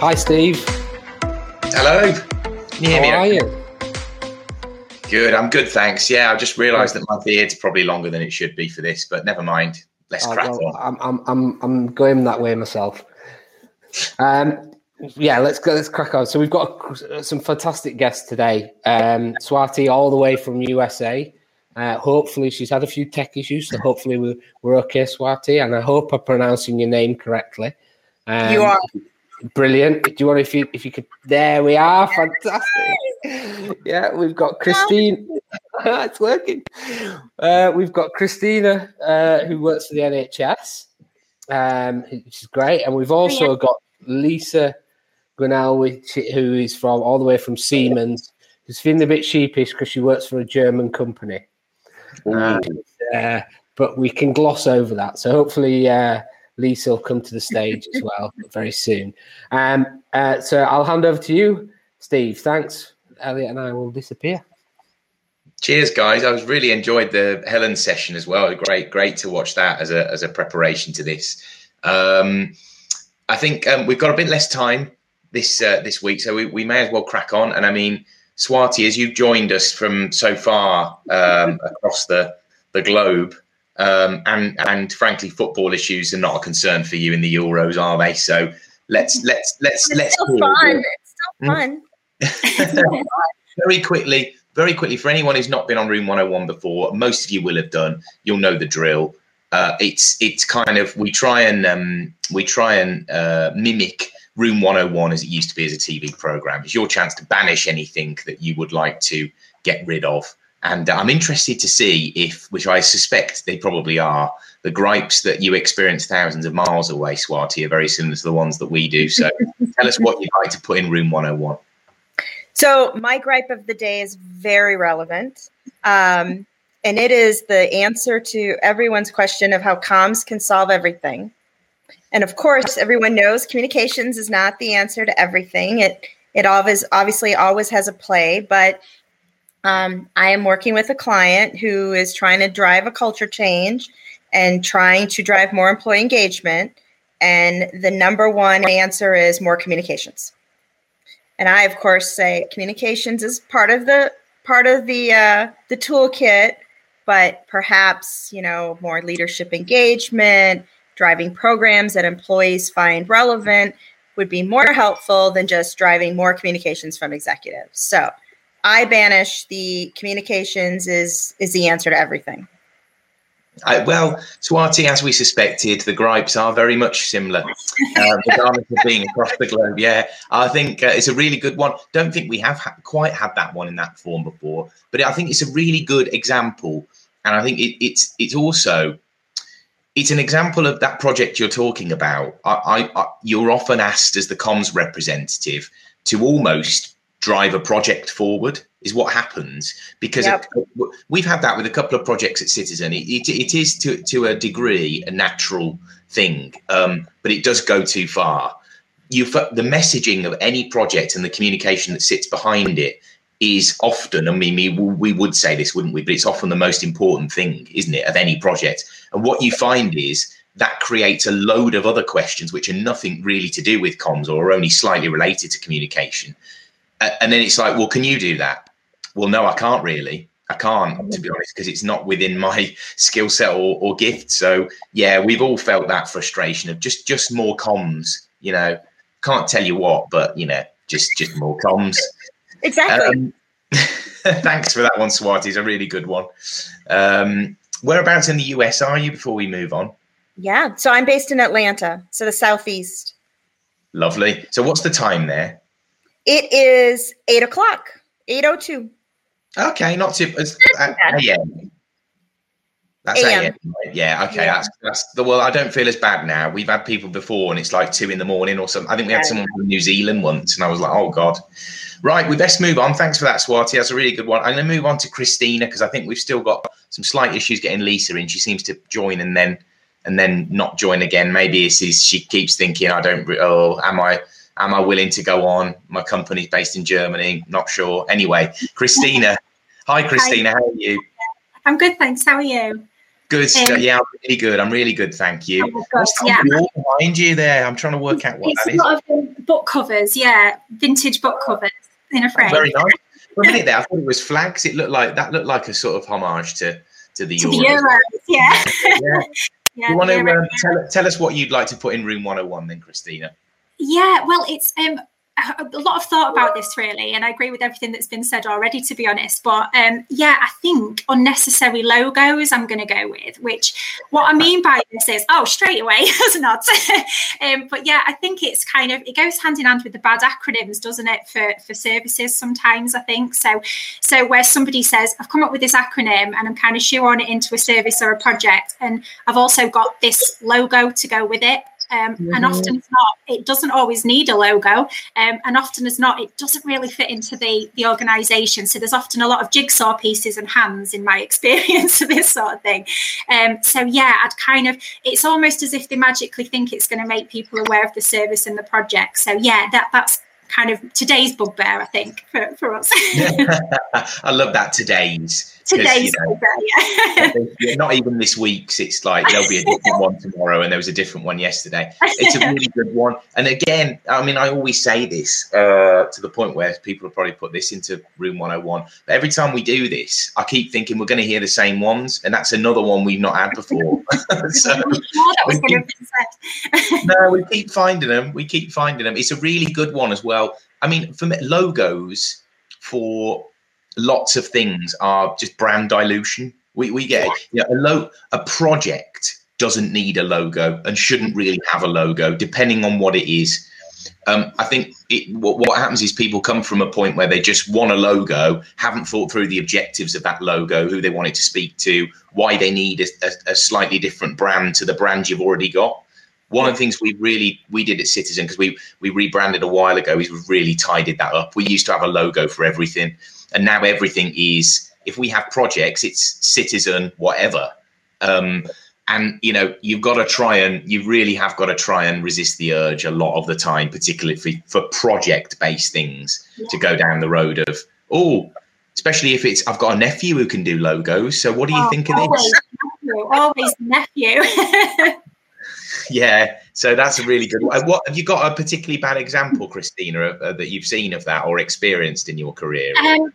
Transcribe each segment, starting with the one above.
Hi, Steve. Hello. Can you hear How me? are you? Good. I'm good, thanks. Yeah, I just realised that my beard's probably longer than it should be for this, but never mind. Let's Oh, crack well, on. I'm, I'm, I'm, I'm going that way myself. Um, yeah, let's go. Let's crack on. So we've got some fantastic guests today. Um, Swati, all the way from USA. Uh, hopefully, she's had a few tech issues, so hopefully we're, we're okay, Swati. And I hope I'm pronouncing your name correctly. Um, You are. Brilliant. Do you want if you if you could? There we are. Fantastic. Yeah, we've got Christine. it's working. Uh, we've got Christina, uh, who works for the NHS, um, which is great, and we've also got Lisa Grinnell, which, who is from all the way from Siemens, who's feeling a bit sheepish because she works for a German company. Uh, uh, but we can gloss over that. So hopefully, uh, Lisa will come to the stage as well very soon. Um, uh, so I'll hand over to you, Steve. Thanks. Elliot and I will disappear. Cheers, guys. I was really enjoyed the Helen session as well. Great, great to watch that as a as a preparation to this. Um, I think um, we've got a bit less time this uh, this week, so we, we may as well crack on. And I mean, Swati, as you've joined us from so far um, across the the globe, um, and and frankly, football issues are not a concern for you in the Euros, are they? So let's let's let's It's let's still fun. It's still Mm. fun. very quickly, very quickly, for anyone who's not been on Room 101 before, most of you will have done. You'll know the drill. Uh, it's it's kind of we try and um, we try and uh, mimic Room 101 as it used to be as a TV program. It's your chance to banish anything that you would like to get rid of. And I'm interested to see if, which I suspect they probably are, the gripes that you experience thousands of miles away, Swati, are very similar to the ones that we do. So tell us what you'd like to put in Room 101. So my gripe of the day is very relevant. Um, and it is the answer to everyone's question of how comms can solve everything. And of course, everyone knows communications is not the answer to everything. It it always obviously always has a play, but um, I am working with a client who is trying to drive a culture change and trying to drive more employee engagement. And the number one answer is more communications. And I, of course, say communications is part of the part of the uh, the toolkit, but perhaps you know more leadership engagement, driving programs that employees find relevant would be more helpful than just driving more communications from executives. So I banish the communications is is the answer to everything. I, well, Swati, as we suspected, the gripes are very much similar, uh, regardless of being across the globe. Yeah, I think uh, it's a really good one. Don't think we have ha- quite had that one in that form before, but I think it's a really good example, and I think it, it's it's also it's an example of that project you're talking about. I, I, I, you're often asked as the comms representative to almost drive a project forward is what happens because Yep. it- we've had that with a couple of projects at Citizen. It, it, it is to to a degree a natural thing, um, but it does go too far. You the messaging of any project and the communication that sits behind it is often. I mean, we, we would say this, wouldn't we? But it's often the most important thing, isn't it, of any project? And what you find is that creates a load of other questions which are nothing really to do with comms or are only slightly related to communication. And then it's like, well, can you do that? Well, no, I can't really. I can't, to be honest, because it's not within my skill set or, or gift. So yeah, we've all felt that frustration of just just more comms. You know, can't tell you what, but you know, just just more comms. Exactly. Um, thanks for that one, Swati. It's a really good one. Um, whereabouts in the US are you before we move on? yeah. So I'm based in Atlanta, so the southeast. Lovely. So what's the time there? It is eight o'clock, eight o two. Okay, not too. It's, uh. AM. That's AM. AM. Yeah. Okay. Yeah. That's that's the well. I don't feel as bad now. We've had people before, and it's like two in the morning or something. I think we had Yeah. someone from New Zealand once, and I was like, oh god. Right. We best move on. Thanks for that, Swati. That's a really good one. I'm going to move on to Christina because I think we've still got some slight issues getting Lisa in. She seems to join and then and then not join again. Maybe it's is she keeps thinking, I don't. Oh, am I? Am I willing to go on? My company's based in Germany. Not sure. Anyway, Christina. Hi, Christina. How are you? I'm good, thanks. How are you? Good. Um, yeah, I'm really good. I'm really good. Thank you. Oh gosh, yeah. behind you there? I'm trying to work out what it's that is. a lot of book covers. Yeah, vintage book covers in a frame. Very nice. For a minute there, I thought it was flags. It looked like that looked like a sort of homage to to the to Euros. The Euros yeah. yeah. yeah. You want to um, tell, tell us what you'd like to put in room 101 then, Christina? Yeah, well, it's um, a lot of thought about this really and i agree with everything that's been said already to be honest but um, yeah i think unnecessary logos i'm going to go with which what i mean by this is oh straight away as not. Um, but yeah i think it's kind of it goes hand in hand with the bad acronyms doesn't it for for services sometimes i think. So so where somebody says i've come up with this acronym and i'm kind of shoehorning it into a service or a project and i've also got this logo to go with it um, mm-hmm. and often it's not it doesn't always need a logo um, and often as not it doesn't really fit into the the organization so there's often a lot of jigsaw pieces and hands in my experience of this sort of thing um, so yeah i'd kind of it's almost as if they magically think it's going to make people aware of the service and the project so yeah that that's kind of today's bugbear, I think, for, for us. I love that today's. Today's you know, yeah. Not even this week's. It's like there'll be a different one tomorrow, and there was a different one yesterday. It's a really good one. And again, I mean, I always say this uh, to the point where people have probably put this into room 101. But every time we do this, I keep thinking we're going to hear the same ones, and that's another one we've not had before. so, we keep, no, we keep finding them. We keep finding them. It's a really good one as well well. I mean, for me, logos for lots of things are just brand dilution. We, we get you know, a lo- a project doesn't need a logo and shouldn't really have a logo, depending on what it is. Um, I think it, what, what, happens is people come from a point where they just want a logo, haven't thought through the objectives of that logo, who they want it to speak to, why they need a, a, a slightly different brand to the brand you've already got. One of the things we really we did at Citizen because we we rebranded a while ago is we've really tidied that up. We used to have a logo for everything, and now everything is if we have projects, it's Citizen whatever. Um, and you know you've got to try and you really have got to try and resist the urge a lot of the time, particularly for, for project based things, to go down the road of oh, especially if it's I've got a nephew who can do logos. So what do you oh, think of always this? Nephew, always nephew. yeah, so that's a really good one. What have you got a particularly bad example, Christina, uh, that you've seen of that or experienced in your career? Um,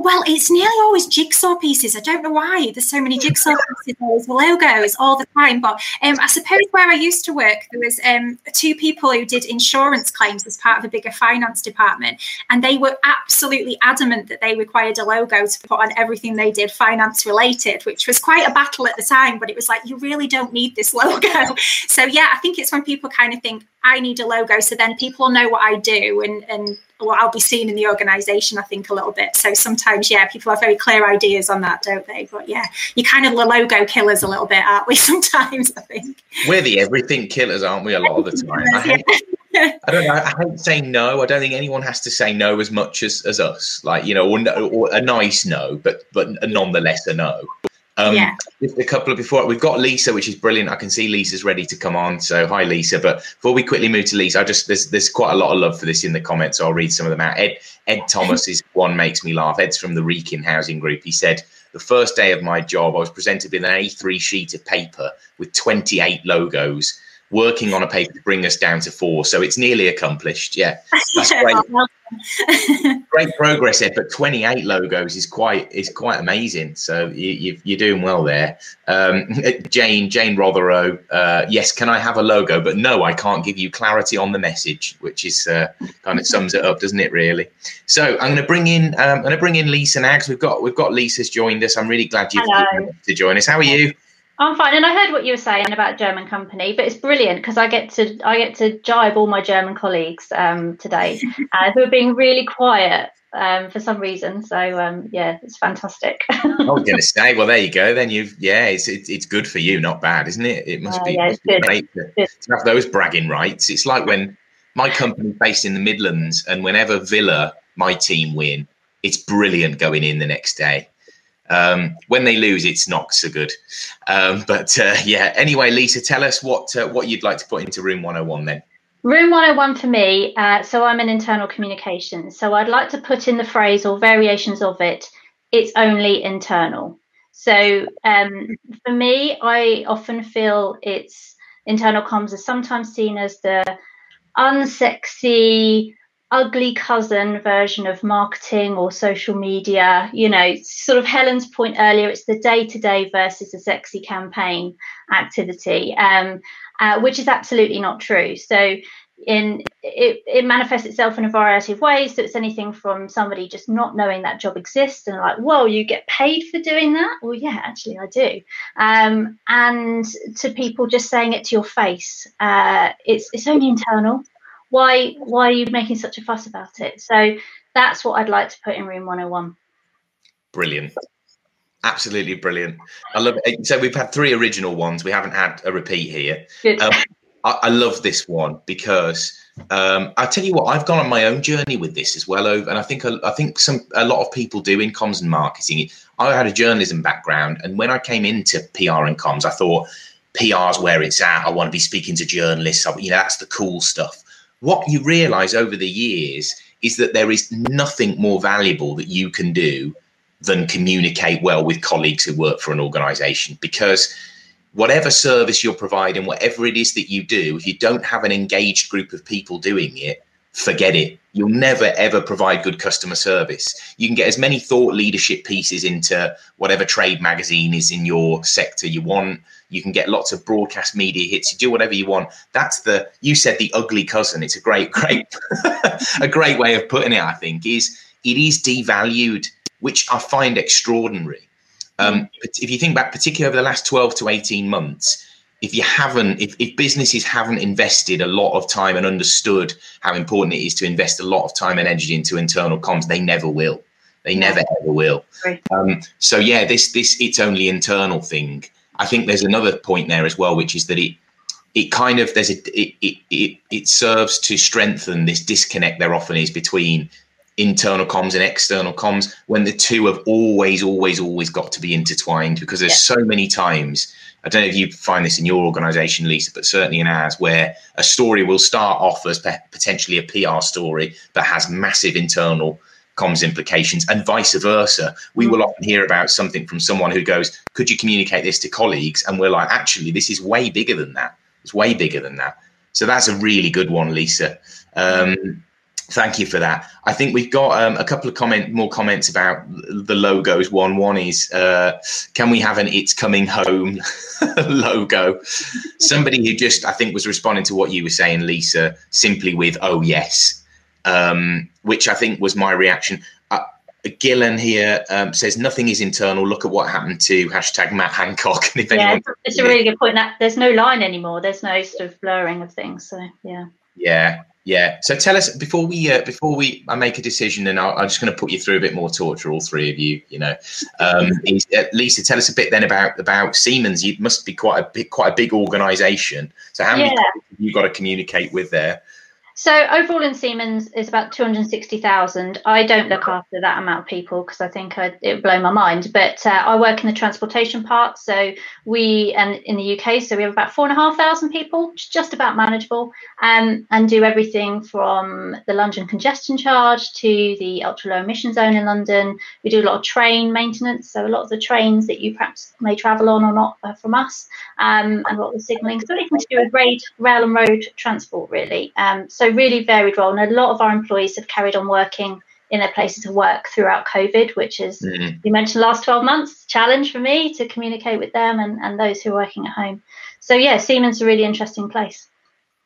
well, it's nearly always jigsaw pieces. I don't know why. There's so many jigsaw pieces, logos all the time. But um, I suppose where I used to work, there was um, two people who did insurance claims as part of a bigger finance department, and they were absolutely adamant that they required a logo to put on everything they did finance related, which was quite a battle at the time. But it was like you really don't need this logo. so yeah, I think it's when people kind of think I need a logo, so then people know what I do and and what I'll be seen in the organisation, I think, a little bit. So sometimes, yeah, people have very clear ideas on that, don't they? But yeah, you kind of the logo killers a little bit, aren't we? Sometimes, I think. We're the everything killers, aren't we? A lot of the time. I, hate, I don't know. I hate saying no. I don't think anyone has to say no as much as, as us. Like you know, or, or a nice no, but but nonetheless a no. Um, yeah. Just a couple of before we've got Lisa, which is brilliant. I can see Lisa's ready to come on. So hi, Lisa. But before we quickly move to Lisa, I just there's there's quite a lot of love for this in the comments. So I'll read some of them out. Ed Ed Thomas is one makes me laugh. Ed's from the Wrekin Housing Group. He said the first day of my job, I was presented with an A3 sheet of paper with 28 logos working on a paper to bring us down to four. So it's nearly accomplished. Yeah, great. great progress there, but 28 logos is quite is quite amazing. So you, are doing well there. Um, Jane Jane Rotherow, uh, yes, can I have a logo? But no, I can't give you clarity on the message, which is uh, kind of sums it up, doesn't it? Really. So I'm going to bring in um, I'm going to bring in Lisa now because we've got we've got Lisa's joined us. I'm really glad you've to join us. How are you? I'm fine, and I heard what you were saying about German company, but it's brilliant because I get to I get to jibe all my German colleagues um, today uh, who are being really quiet um, for some reason. So um, yeah, it's fantastic. I was going to say, well, there you go. Then you've yeah, it's, it's, it's good for you, not bad, isn't it? It must uh, be, yeah, must be great to, to, have those bragging rights. It's like when my company's based in the Midlands, and whenever Villa, my team win, it's brilliant going in the next day. Um, when they lose, it's not so good. Um, but uh, yeah, anyway, Lisa, tell us what uh, what you'd like to put into Room 101 then. Room 101 for me, uh, so I'm an internal communications. So I'd like to put in the phrase or variations of it, it's only internal. So um, for me, I often feel it's internal comms is sometimes seen as the unsexy, ugly cousin version of marketing or social media. You know, sort of Helen's point earlier, it's the day to day versus the sexy campaign activity, um, uh, which is absolutely not true. So in it, it manifests itself in a variety of ways so it's anything from somebody just not knowing that job exists and like whoa you get paid for doing that well yeah actually i do um, and to people just saying it to your face uh, it's it's only internal why why are you making such a fuss about it so that's what i'd like to put in room 101 brilliant absolutely brilliant i love it so we've had three original ones we haven't had a repeat here um, I, I love this one because um, I tell you what, I've gone on my own journey with this as well. Over, and I think I think some a lot of people do in comms and marketing. I had a journalism background, and when I came into PR and comms, I thought PR's where it's at. I want to be speaking to journalists. You know, that's the cool stuff. What you realise over the years is that there is nothing more valuable that you can do than communicate well with colleagues who work for an organisation because whatever service you're providing, whatever it is that you do, if you don't have an engaged group of people doing it, forget it. You'll never ever provide good customer service. You can get as many thought leadership pieces into whatever trade magazine is in your sector you want. You can get lots of broadcast media hits. You do whatever you want. That's the you said the ugly cousin. It's a great, great, a great way of putting it. I think is it is devalued, which I find extraordinary. Um, if you think back, particularly over the last 12 to 18 months, if you haven't, if, if businesses haven't invested a lot of time and understood how important it is to invest a lot of time and energy into internal comms, they never will. They never ever will. Um, so yeah, this this it's only internal thing. I think there's another point there as well, which is that it it kind of there's a it it it, it serves to strengthen this disconnect there often is between internal comms and external comms when the two have always, always, always got to be intertwined because there's yeah. so many times. I don't know if you find this in your organization, Lisa, but certainly in ours, where a story will start off as potentially a PR story that has massive internal comms implications and vice versa. We mm. will often hear about something from someone who goes, Could you communicate this to colleagues? And we're like, Actually, this is way bigger than that. It's way bigger than that. So that's a really good one, Lisa. Um, Thank you for that. I think we've got um, a couple of comment, more comments about the logos. One, one is, uh, can we have an "It's Coming Home" logo? Somebody who just, I think, was responding to what you were saying, Lisa, simply with "Oh yes," um, which I think was my reaction. Uh, Gillen here um, says nothing is internal. Look at what happened to hashtag Matt Hancock. And if yeah, it's a really good point. That there's no line anymore. There's no sort of blurring of things. So yeah. Yeah, yeah. So tell us before we uh, before we I make a decision, and i am just going to put you through a bit more torture, all three of you. You know, um, Lisa, tell us a bit then about about Siemens. You must be quite a big quite a big organisation. So how many yeah. you got to communicate with there? So overall in Siemens is about 260,000. I don't look after that amount of people because I think I'd, it would blow my mind. But uh, I work in the transportation part. So we, and in the UK, so we have about four and a half thousand people, just about manageable, um, and do everything from the London congestion charge to the ultra low emission zone in London. We do a lot of train maintenance. So a lot of the trains that you perhaps may travel on or not are from us, um, and a lot of the signalling. So anything to do with rail, rail and road transport, really. Um, so really varied role. And a lot of our employees have carried on working in their places of work throughout COVID, which is, mm-hmm. you mentioned last 12 months, challenge for me to communicate with them and, and those who are working at home. So, yeah, Siemens is a really interesting place.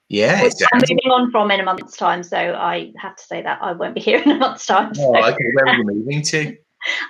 Yeah, exactly. I'm moving on from in a month's time, so I have to say that I won't be here in a month's time. So. Oh, okay. Where are you moving to?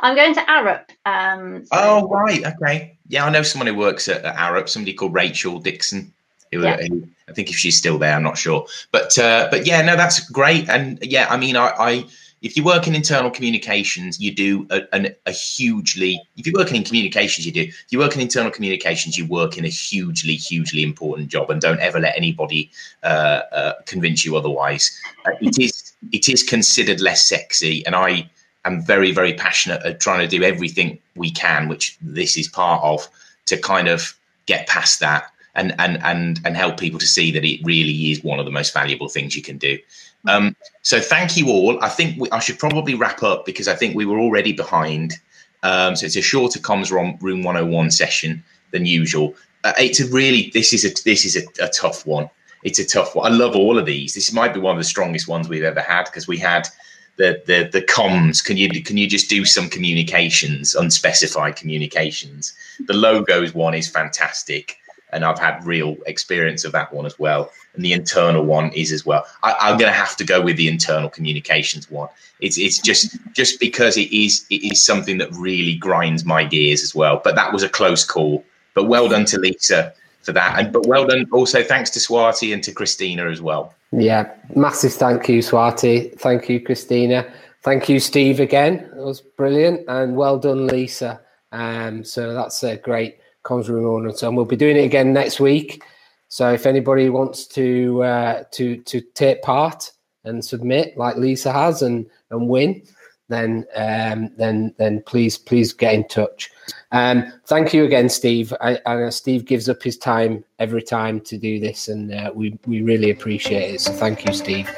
I'm going to Arup. Um, so. Oh, right. Okay. Yeah, I know someone who works at, at Arup, somebody called Rachel Dixon. Who, yeah. who, I think if she's still there, I'm not sure. But uh, but yeah, no, that's great. And yeah, I mean, I, I if you work in internal communications, you do a, a, a, hugely. If you're working in communications, you do. If you work in internal communications, you work in a hugely, hugely important job, and don't ever let anybody uh, uh, convince you otherwise. Uh, it is it is considered less sexy, and I am very, very passionate at trying to do everything we can, which this is part of, to kind of get past that and and and and help people to see that it really is one of the most valuable things you can do. Um, so thank you all. I think we, I should probably wrap up because I think we were already behind. Um, so it's a shorter comms room, room 101 session than usual. Uh, it's a really this is a this is a, a tough one. It's a tough one. I love all of these. This might be one of the strongest ones we've ever had because we had the the the comms. Can you can you just do some communications, unspecified communications? The logos one is fantastic, and I've had real experience of that one as well. And the internal one is as well. I, I'm going to have to go with the internal communications one. It's it's just just because it is it is something that really grinds my gears as well. But that was a close call. But well done to Lisa for that, and but well done also thanks to Swati and to Christina as well. Yeah, massive thank you, Swati. Thank you, Christina. Thank you, Steve, again. It was brilliant. And well done, Lisa. Um, so that's a great comms room owner. And we'll be doing it again next week. So if anybody wants to uh, to to take part and submit like Lisa has and and win, then um, then then please please get in touch. Um, thank you again, Steve. I, I Steve gives up his time every time to do this, and uh, we we really appreciate it. So thank you, Steve.